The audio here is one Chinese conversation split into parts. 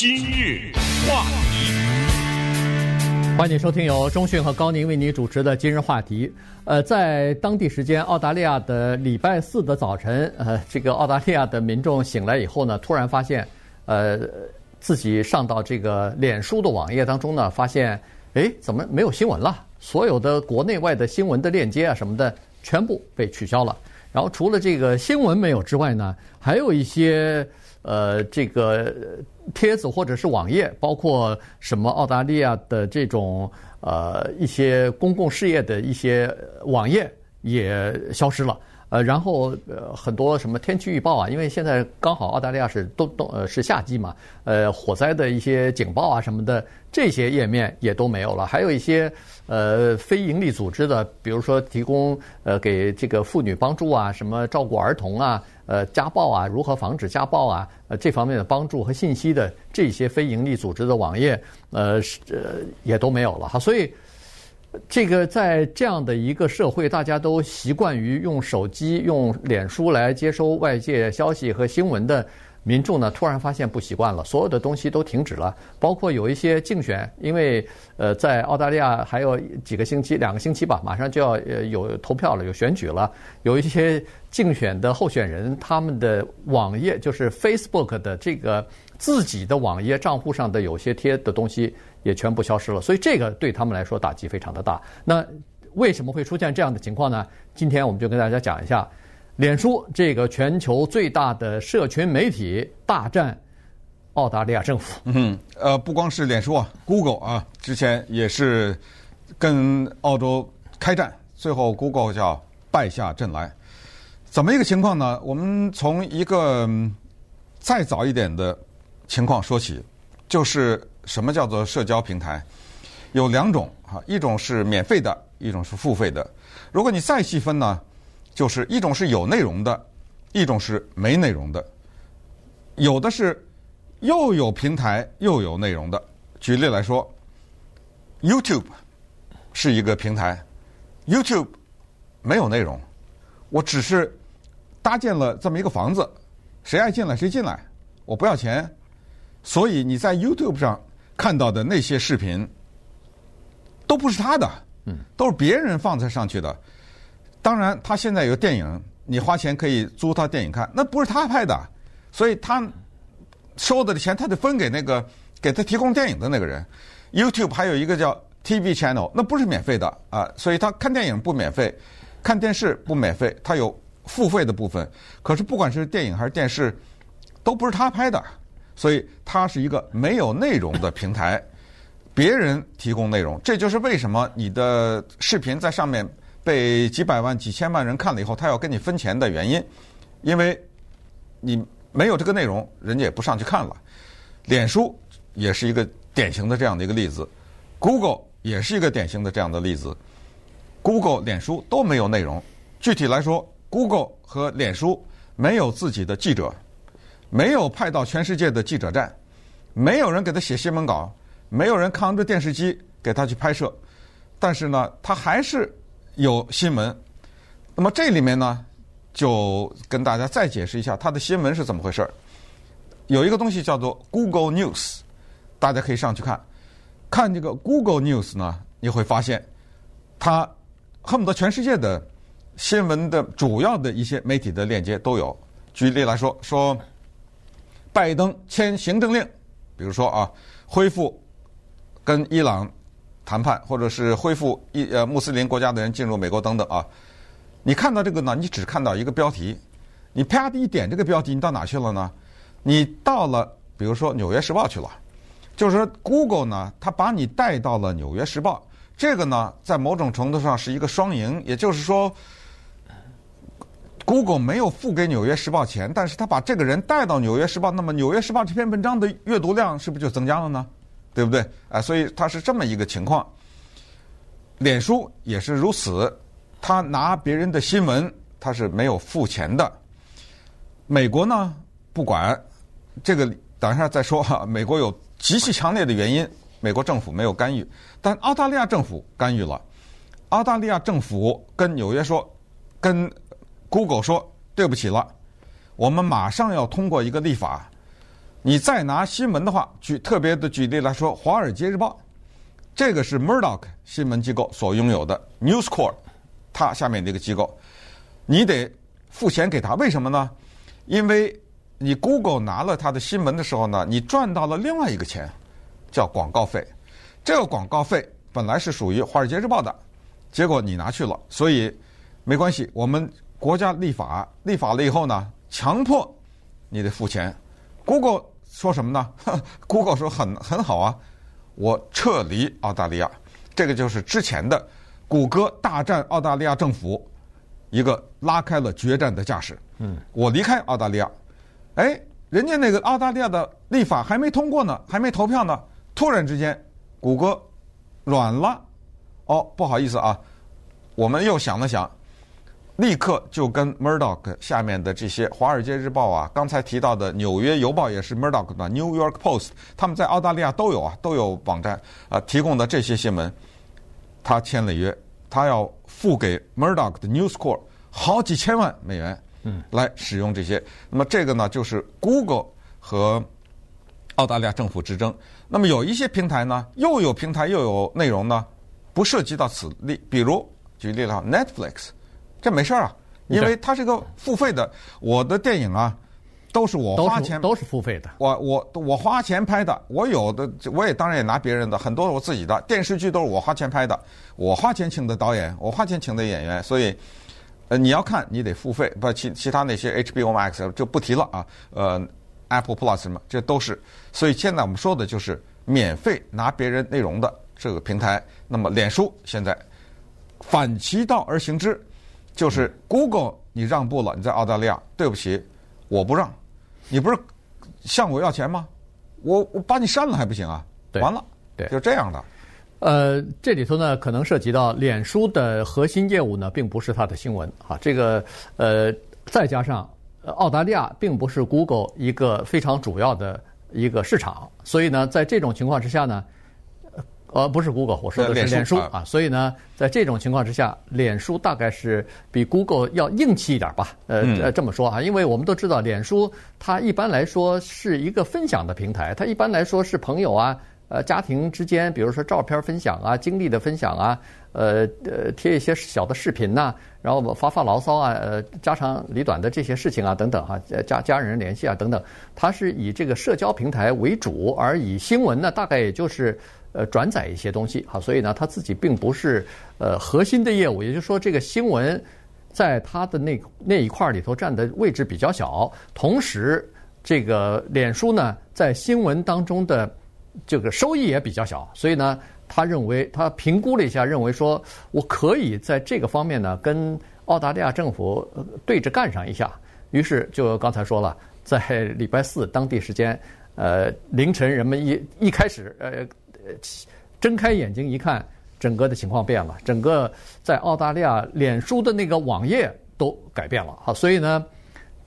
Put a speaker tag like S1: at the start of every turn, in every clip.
S1: 今日话题，
S2: 欢迎收听由中讯和高宁为你主持的今日话题。呃，在当地时间澳大利亚的礼拜四的早晨，呃，这个澳大利亚的民众醒来以后呢，突然发现，呃，自己上到这个脸书的网页当中呢，发现，哎，怎么没有新闻了？所有的国内外的新闻的链接啊什么的，全部被取消了。然后除了这个新闻没有之外呢，还有一些。呃，这个帖子或者是网页，包括什么澳大利亚的这种呃一些公共事业的一些网页也消失了。呃，然后呃很多什么天气预报啊，因为现在刚好澳大利亚是冬冬呃是夏季嘛，呃火灾的一些警报啊什么的，这些页面也都没有了。还有一些呃非营利组织的，比如说提供呃给这个妇女帮助啊，什么照顾儿童啊，呃家暴啊，如何防止家暴啊，呃这方面的帮助和信息的这些非营利组织的网页，呃是呃也都没有了哈，所以。这个在这样的一个社会，大家都习惯于用手机、用脸书来接收外界消息和新闻的民众呢，突然发现不习惯了，所有的东西都停止了，包括有一些竞选，因为呃，在澳大利亚还有几个星期、两个星期吧，马上就要呃有投票了、有选举了，有一些竞选的候选人，他们的网页就是 Facebook 的这个自己的网页账户上的有些贴的东西。也全部消失了，所以这个对他们来说打击非常的大。那为什么会出现这样的情况呢？今天我们就跟大家讲一下，脸书这个全球最大的社群媒体大战澳大利亚政府。
S3: 嗯，呃，不光是脸书啊，Google 啊，之前也是跟澳洲开战，最后 Google 叫败下阵来。怎么一个情况呢？我们从一个再早一点的情况说起，就是。什么叫做社交平台？有两种哈，一种是免费的，一种是付费的。如果你再细分呢，就是一种是有内容的，一种是没内容的。有的是又有平台又有内容的。举例来说，YouTube 是一个平台，YouTube 没有内容，我只是搭建了这么一个房子，谁爱进来谁进来，我不要钱，所以你在 YouTube 上。看到的那些视频都不是他的，嗯，都是别人放在上去的。当然，他现在有电影，你花钱可以租他电影看，那不是他拍的，所以他收的钱他得分给那个给他提供电影的那个人。YouTube 还有一个叫 TV Channel，那不是免费的啊，所以他看电影不免费，看电视不免费，他有付费的部分。可是不管是电影还是电视，都不是他拍的。所以它是一个没有内容的平台，别人提供内容，这就是为什么你的视频在上面被几百万、几千万人看了以后，他要跟你分钱的原因，因为你没有这个内容，人家也不上去看了。脸书也是一个典型的这样的一个例子，Google 也是一个典型的这样的例子，Google、脸书都没有内容。具体来说，Google 和脸书没有自己的记者。没有派到全世界的记者站，没有人给他写新闻稿，没有人扛着电视机给他去拍摄，但是呢，他还是有新闻。那么这里面呢，就跟大家再解释一下他的新闻是怎么回事儿。有一个东西叫做 Google News，大家可以上去看，看这个 Google News 呢，你会发现，它恨不得全世界的新闻的主要的一些媒体的链接都有。举例来说，说。拜登签行政令，比如说啊，恢复跟伊朗谈判，或者是恢复伊呃穆斯林国家的人进入美国等等啊。你看到这个呢，你只看到一个标题，你啪的一点这个标题，你到哪去了呢？你到了，比如说《纽约时报》去了，就是说 Google 呢，它把你带到了《纽约时报》，这个呢，在某种程度上是一个双赢，也就是说。Google 没有付给《纽约时报》钱，但是他把这个人带到《纽约时报》，那么《纽约时报》这篇文章的阅读量是不是就增加了呢？对不对？啊，所以它是这么一个情况。脸书也是如此，他拿别人的新闻，他是没有付钱的。美国呢，不管这个，等一下再说哈。美国有极其强烈的原因，美国政府没有干预，但澳大利亚政府干预了。澳大利亚政府跟纽约说，跟。Google 说：“对不起了，我们马上要通过一个立法，你再拿新闻的话，举特别的举例来说，《华尔街日报》这个是 Murdoch 新闻机构所拥有的 News Corp，它下面这个机构，你得付钱给他，为什么呢？因为你 Google 拿了他的新闻的时候呢，你赚到了另外一个钱，叫广告费。这个广告费本来是属于《华尔街日报》的，结果你拿去了，所以没关系。我们国家立法，立法了以后呢，强迫你得付钱。Google 说什么呢？Google 说很很好啊，我撤离澳大利亚。这个就是之前的谷歌大战澳大利亚政府，一个拉开了决战的架势。嗯，我离开澳大利亚，哎，人家那个澳大利亚的立法还没通过呢，还没投票呢，突然之间，谷歌软了。哦，不好意思啊，我们又想了想。立刻就跟 Murdoch 下面的这些《华尔街日报》啊，刚才提到的《纽约邮报》也是 Murdoch 的《New York Post》，他们在澳大利亚都有啊，都有网站啊，提供的这些新闻，他签了约，他要付给 Murdoch 的 News Corp 好几千万美元，嗯，来使用这些。那么这个呢，就是 Google 和澳大利亚政府之争。那么有一些平台呢，又有平台又有内容呢，不涉及到此例，比如举例了 Netflix。这没事儿啊，因为它是个付费的。我的电影啊，都是我花钱，
S2: 都是付费的。
S3: 我我我花钱拍的，我有的我也当然也拿别人的，很多我自己的电视剧都是我花钱拍的，我花钱请的导演，我花钱请的演员，所以呃你要看你得付费，不其其他那些 HBO Max 就不提了啊，呃 Apple Plus 什么这都是。所以现在我们说的就是免费拿别人内容的这个平台。那么脸书现在反其道而行之。就是 Google，你让步了，你在澳大利亚，对不起，我不让，你不是向我要钱吗？我我把你删了还不行啊？
S2: 对，
S3: 完了，
S2: 对，
S3: 就这样的。
S2: 呃，这里头呢，可能涉及到脸书的核心业务呢，并不是它的新闻啊。这个呃，再加上澳大利亚并不是 Google 一个非常主要的一个市场，所以呢，在这种情况之下呢。呃，不是 Google，我说的是脸书啊。所以呢，在这种情况之下，脸书大概是比 Google 要硬气一点吧。呃，呃，这么说啊，因为我们都知道，脸书它一般来说是一个分享的平台，它一般来说是朋友啊、呃家庭之间，比如说照片分享啊、经历的分享啊、呃呃贴一些小的视频呐，然后发发牢骚啊、呃家长里短的这些事情啊等等哈，家家人联系啊等等，它是以这个社交平台为主，而以新闻呢，大概也就是。呃，转载一些东西，好，所以呢，他自己并不是呃核心的业务，也就是说，这个新闻在他的那那一块儿里头占的位置比较小。同时，这个脸书呢，在新闻当中的这个收益也比较小，所以呢，他认为他评估了一下，认为说我可以在这个方面呢，跟澳大利亚政府对着干上一下。于是，就刚才说了，在礼拜四当地时间，呃，凌晨，人们一一开始，呃。睁开眼睛一看，整个的情况变了，整个在澳大利亚脸书的那个网页都改变了。哈，所以呢，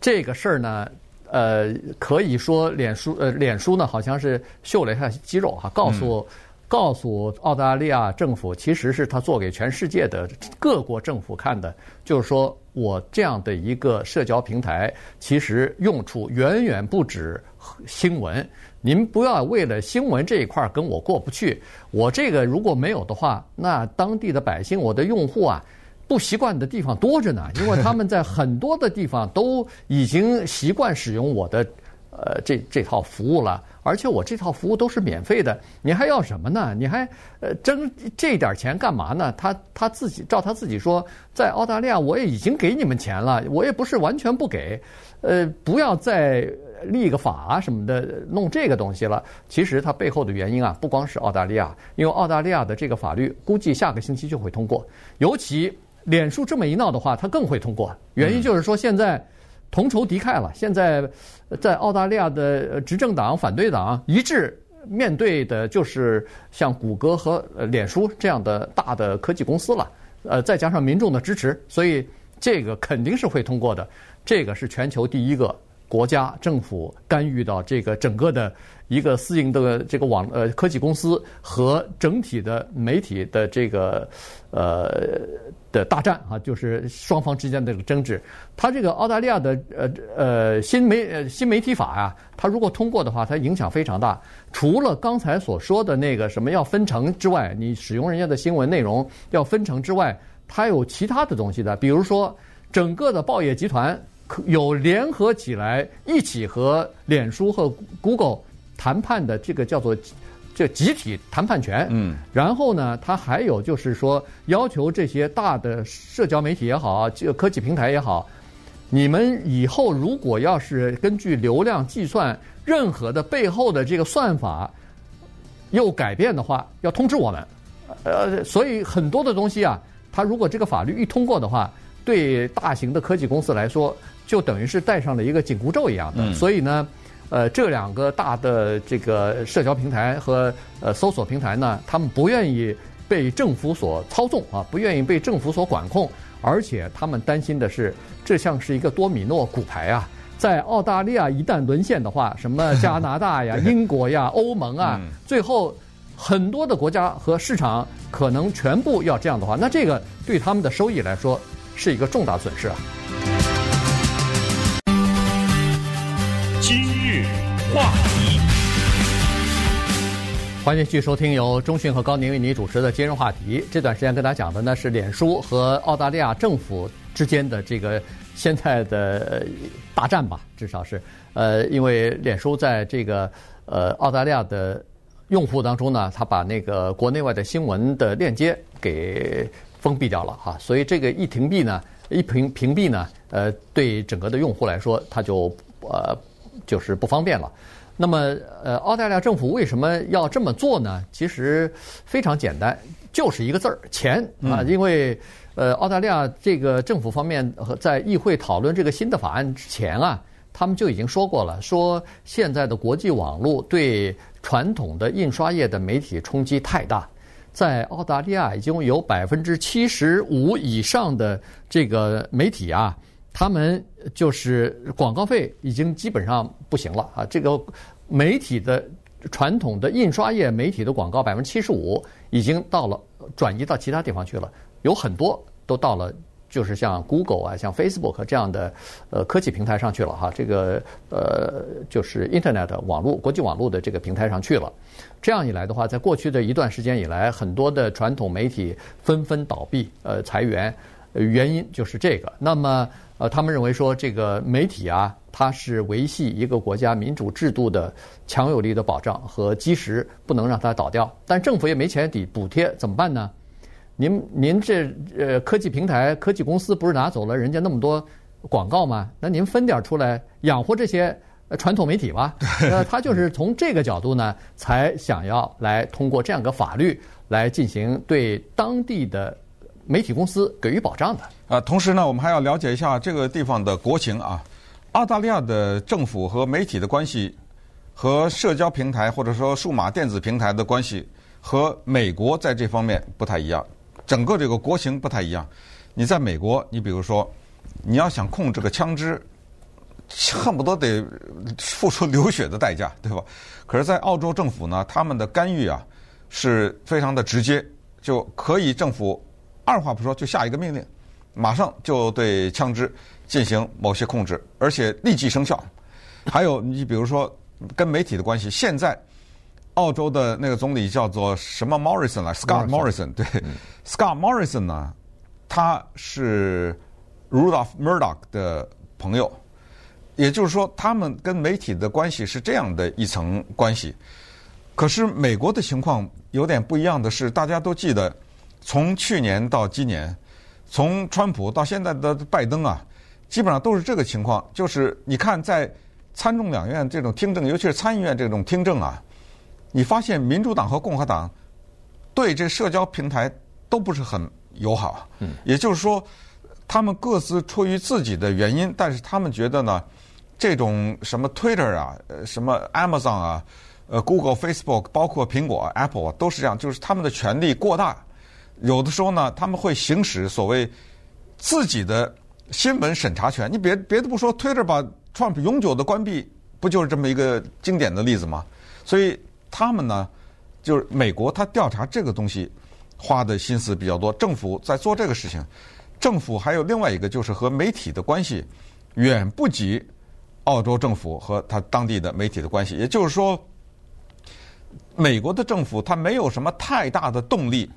S2: 这个事儿呢，呃，可以说脸书呃，脸书呢好像是秀了一下肌肉哈，告诉告诉澳大利亚政府，其实是他做给全世界的各国政府看的，就是说我这样的一个社交平台，其实用处远远不止新闻。您不要为了新闻这一块跟我过不去。我这个如果没有的话，那当地的百姓，我的用户啊，不习惯的地方多着呢。因为他们在很多的地方都已经习惯使用我的呃这这套服务了，而且我这套服务都是免费的。你还要什么呢？你还呃挣这点钱干嘛呢？他他自己照他自己说，在澳大利亚我也已经给你们钱了，我也不是完全不给。呃，不要再。立个法啊什么的，弄这个东西了。其实它背后的原因啊，不光是澳大利亚，因为澳大利亚的这个法律估计下个星期就会通过。尤其脸书这么一闹的话，它更会通过。原因就是说，现在同仇敌忾了。现在在澳大利亚的执政党、反对党一致面对的就是像谷歌和脸书这样的大的科技公司了。呃，再加上民众的支持，所以这个肯定是会通过的。这个是全球第一个。国家政府干预到这个整个的一个私营的这个网呃科技公司和整体的媒体的这个呃的大战啊，就是双方之间的这个争执。它这个澳大利亚的呃呃新媒呃新媒体法啊，它如果通过的话，它影响非常大。除了刚才所说的那个什么要分成之外，你使用人家的新闻内容要分成之外，它有其他的东西的，比如说整个的报业集团。有联合起来一起和脸书和 Google 谈判的这个叫做这集体谈判权。嗯，然后呢，他还有就是说要求这些大的社交媒体也好，这个科技平台也好，你们以后如果要是根据流量计算任何的背后的这个算法又改变的话，要通知我们。呃，所以很多的东西啊，他如果这个法律一通过的话，对大型的科技公司来说。就等于是戴上了一个紧箍咒一样的，嗯、所以呢，呃，这两个大的这个社交平台和呃搜索平台呢，他们不愿意被政府所操纵啊，不愿意被政府所管控，而且他们担心的是，这像是一个多米诺骨牌啊，在澳大利亚一旦沦陷的话，什么加拿大呀、英国呀、欧盟啊，最后很多的国家和市场可能全部要这样的话，那这个对他们的收益来说是一个重大损失啊。
S1: 话题，
S2: 欢迎继续收听由中讯和高宁为你主持的今日话题。这段时间跟大家讲的呢是脸书和澳大利亚政府之间的这个现在的大战吧，至少是呃，因为脸书在这个呃澳大利亚的用户当中呢，他把那个国内外的新闻的链接给封闭掉了哈，所以这个一屏蔽呢，一屏屏蔽呢，呃，对整个的用户来说，他就呃。就是不方便了。那么，呃，澳大利亚政府为什么要这么做呢？其实非常简单，就是一个字儿——钱啊。因为，呃，澳大利亚这个政府方面在议会讨论这个新的法案之前啊，他们就已经说过了，说现在的国际网络对传统的印刷业的媒体冲击太大，在澳大利亚已经有百分之七十五以上的这个媒体啊。他们就是广告费已经基本上不行了啊！这个媒体的传统的印刷业媒体的广告百分之七十五已经到了转移到其他地方去了，有很多都到了就是像 Google 啊、像 Facebook 这样的呃科技平台上去了哈。这个呃就是 Internet 网络国际网络的这个平台上去了。这样一来的话，在过去的一段时间以来，很多的传统媒体纷纷倒闭，呃裁员，原因就是这个。那么。呃，他们认为说这个媒体啊，它是维系一个国家民主制度的强有力的保障和基石，不能让它倒掉。但政府也没钱抵补贴，怎么办呢？您您这呃科技平台、科技公司不是拿走了人家那么多广告吗？那您分点出来养活这些传统媒体吧。呃，他就是从这个角度呢，才想要来通过这样一个法律来进行对当地的。媒体公司给予保障的
S3: 啊，同时呢，我们还要了解一下这个地方的国情啊。澳大利亚的政府和媒体的关系，和社交平台或者说数码电子平台的关系，和美国在这方面不太一样。整个这个国情不太一样。你在美国，你比如说，你要想控制个枪支，恨不得得付出流血的代价，对吧？可是，在澳洲政府呢，他们的干预啊是非常的直接，就可以政府。二话不说就下一个命令，马上就对枪支进行某些控制，而且立即生效。还有你比如说跟媒体的关系，现在澳洲的那个总理叫做什么 Morrison 来，Scott Morrison，对，Scott Morrison 呢，他是 Rudolph Murdoch 的朋友，也就是说他们跟媒体的关系是这样的一层关系。可是美国的情况有点不一样的是，大家都记得。从去年到今年，从川普到现在的拜登啊，基本上都是这个情况。就是你看，在参众两院这种听证，尤其是参议院这种听证啊，你发现民主党和共和党对这社交平台都不是很友好。嗯，也就是说，他们各自出于自己的原因，但是他们觉得呢，这种什么 Twitter 啊，呃，什么 Amazon 啊，呃，Google、Facebook，包括苹果、Apple 啊，都是这样，就是他们的权力过大。有的时候呢，他们会行使所谓自己的新闻审查权。你别别的不说，Twitter 把 Trump 永久的关闭，不就是这么一个经典的例子吗？所以他们呢，就是美国，他调查这个东西花的心思比较多。政府在做这个事情，政府还有另外一个就是和媒体的关系远不及澳洲政府和他当地的媒体的关系。也就是说，美国的政府他没有什么太大的动力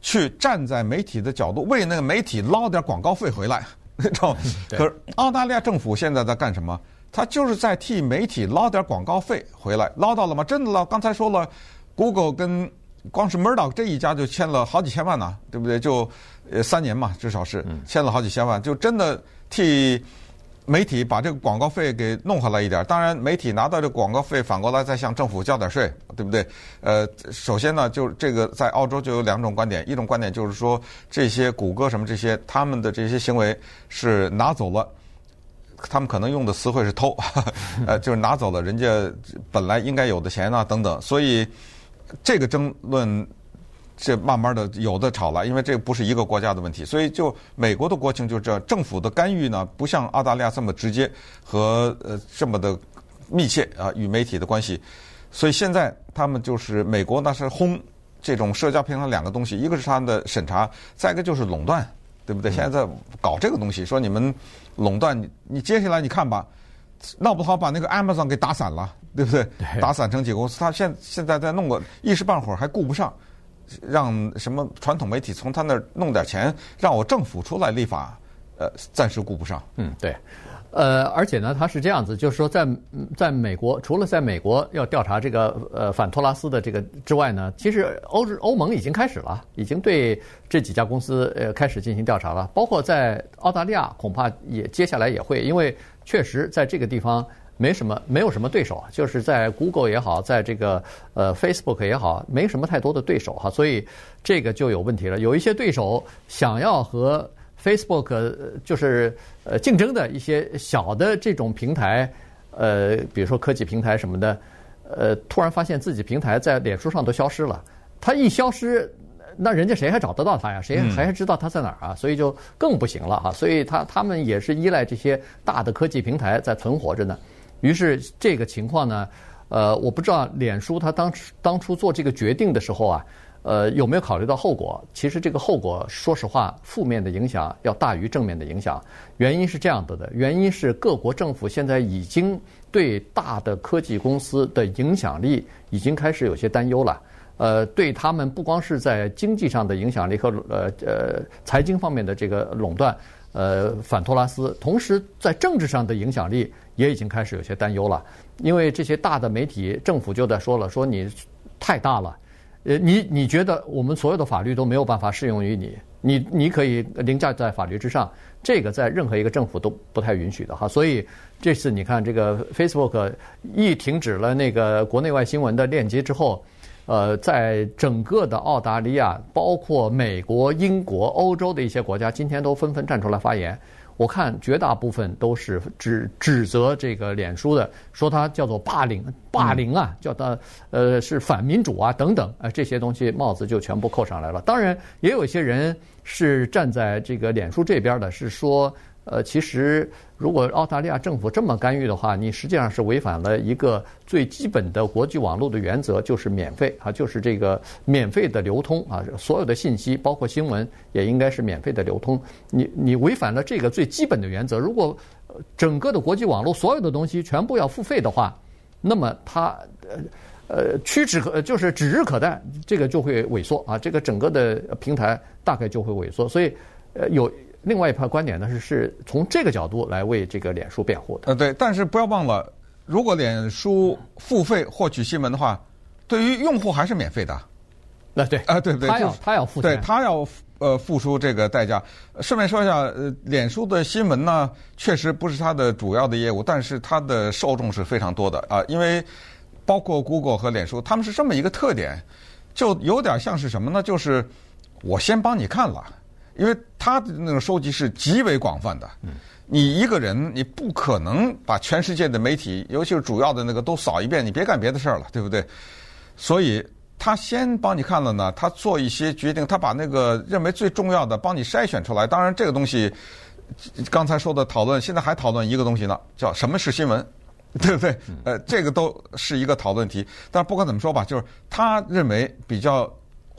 S3: 去站在媒体的角度为那个媒体捞点广告费回来。知道？可是澳大利亚政府现在在干什么？他就是在替媒体捞点广告费回来，捞到了吗？真的捞？刚才说了，Google 跟光是 Murdoch 这一家就签了好几千万呢，对不对？就呃三年嘛，至少是签了好几千万，就真的替媒体把这个广告费给弄回来一点。当然，媒体拿到这广告费，反过来再向政府交点税，对不对？呃，首先呢，就是这个在澳洲就有两种观点，一种观点就是说这些谷歌什么这些他们的这些行为是拿走了。他们可能用的词汇是偷，呃，就是拿走了人家本来应该有的钱啊，等等。所以这个争论这慢慢的有的吵了，因为这不是一个国家的问题。所以就美国的国情就是这，政府的干预呢，不像澳大利亚这么直接和呃这么的密切啊，与媒体的关系。所以现在他们就是美国那是轰这种社交平台两个东西，一个是他们的审查，再一个就是垄断。对不对？现在在搞这个东西，说你们垄断，你你接下来你看吧，闹不好把那个 Amazon 给打散了，对不？
S2: 对
S3: 打散成几个公司，他现现在在弄个一时半会儿还顾不上，让什么传统媒体从他那儿弄点钱，让我政府出来立法，呃，暂时顾不上。
S2: 嗯，对。呃，而且呢，他是这样子，就是说在，在美国，除了在美国要调查这个呃反托拉斯的这个之外呢，其实欧欧盟已经开始了，已经对这几家公司呃开始进行调查了，包括在澳大利亚，恐怕也接下来也会，因为确实在这个地方没什么没有什么对手，就是在 Google 也好，在这个呃 Facebook 也好，没什么太多的对手哈，所以这个就有问题了，有一些对手想要和。Facebook 就是呃竞争的一些小的这种平台，呃，比如说科技平台什么的，呃，突然发现自己平台在脸书上都消失了。它一消失，那人家谁还找得到他呀？谁还知道他在哪儿啊？所以就更不行了哈。所以他他们也是依赖这些大的科技平台在存活着呢。于是这个情况呢，呃，我不知道脸书它当初当初做这个决定的时候啊。呃，有没有考虑到后果？其实这个后果，说实话，负面的影响要大于正面的影响。原因是这样子的，原因是各国政府现在已经对大的科技公司的影响力已经开始有些担忧了。呃，对他们不光是在经济上的影响力和呃呃财经方面的这个垄断，呃反托拉斯，同时在政治上的影响力也已经开始有些担忧了。因为这些大的媒体，政府就在说了，说你太大了。呃，你你觉得我们所有的法律都没有办法适用于你，你你可以凌驾在法律之上，这个在任何一个政府都不太允许的哈。所以这次你看，这个 Facebook 一停止了那个国内外新闻的链接之后，呃，在整个的澳大利亚，包括美国、英国、欧洲的一些国家，今天都纷纷站出来发言。我看绝大部分都是指指责这个脸书的，说它叫做霸凌，霸凌啊，叫它呃是反民主啊等等，呃这些东西帽子就全部扣上来了。当然，也有一些人是站在这个脸书这边的，是说。呃，其实如果澳大利亚政府这么干预的话，你实际上是违反了一个最基本的国际网络的原则，就是免费啊，就是这个免费的流通啊，所有的信息包括新闻也应该是免费的流通。你你违反了这个最基本的原则，如果整个的国际网络所有的东西全部要付费的话，那么它呃呃屈指可就是指日可待，这个就会萎缩啊，这个整个的平台大概就会萎缩，所以呃有。另外一派观点呢，是是从这个角度来为这个脸书辩护的。
S3: 呃，对，但是不要忘了，如果脸书付费获取新闻的话，对于用户还是免费的。
S2: 那对
S3: 啊，对对，
S2: 他要他要付，
S3: 对他要呃付出这个代价。顺便说一下，呃，脸书的新闻呢，确实不是它的主要的业务，但是它的受众是非常多的啊，因为包括 Google 和脸书，他们是这么一个特点，就有点像是什么呢？就是我先帮你看了。因为他的那种收集是极为广泛的，你一个人你不可能把全世界的媒体，尤其是主要的那个都扫一遍，你别干别的事儿了，对不对？所以他先帮你看了呢，他做一些决定，他把那个认为最重要的帮你筛选出来。当然，这个东西刚才说的讨论，现在还讨论一个东西呢，叫什么是新闻，对不对？呃，这个都是一个讨论题。但是不管怎么说吧，就是他认为比较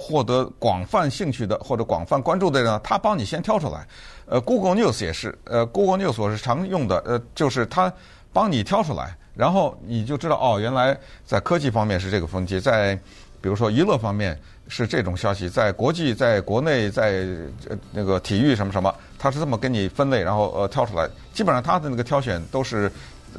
S3: 获得广泛兴趣的或者广泛关注的呢，他帮你先挑出来。呃，Google News 也是，呃，Google News 我是常用的，呃，就是他帮你挑出来，然后你就知道哦，原来在科技方面是这个风气，在比如说娱乐方面。是这种消息，在国际、在国内、在呃那个体育什么什么，他是这么给你分类，然后呃挑出来。基本上他的那个挑选都是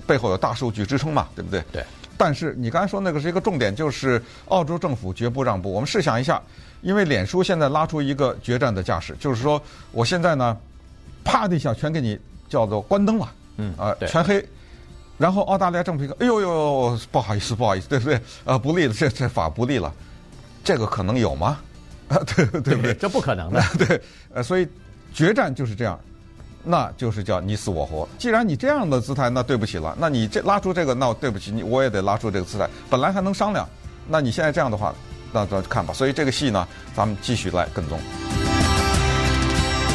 S3: 背后有大数据支撑嘛，对不对？
S2: 对。
S3: 但是你刚才说那个是一个重点，就是澳洲政府绝不让步。我们试想一下，因为脸书现在拉出一个决战的架势，就是说我现在呢，啪的一下全给你叫做关灯了，
S2: 嗯
S3: 啊、呃，全黑。然后澳大利亚政府一个，哎呦呦，不好意思，不好意思，对不对？呃，不利了，这这法不利了。这个可能有吗？啊，对对不对，对？
S2: 这不可能的。
S3: 对，呃，所以决战就是这样，那就是叫你死我活。既然你这样的姿态，那对不起了。那你这拉出这个，那对不起你，我也得拉出这个姿态。本来还能商量，那你现在这样的话，那咱看吧。所以这个戏呢，咱们继续来跟踪。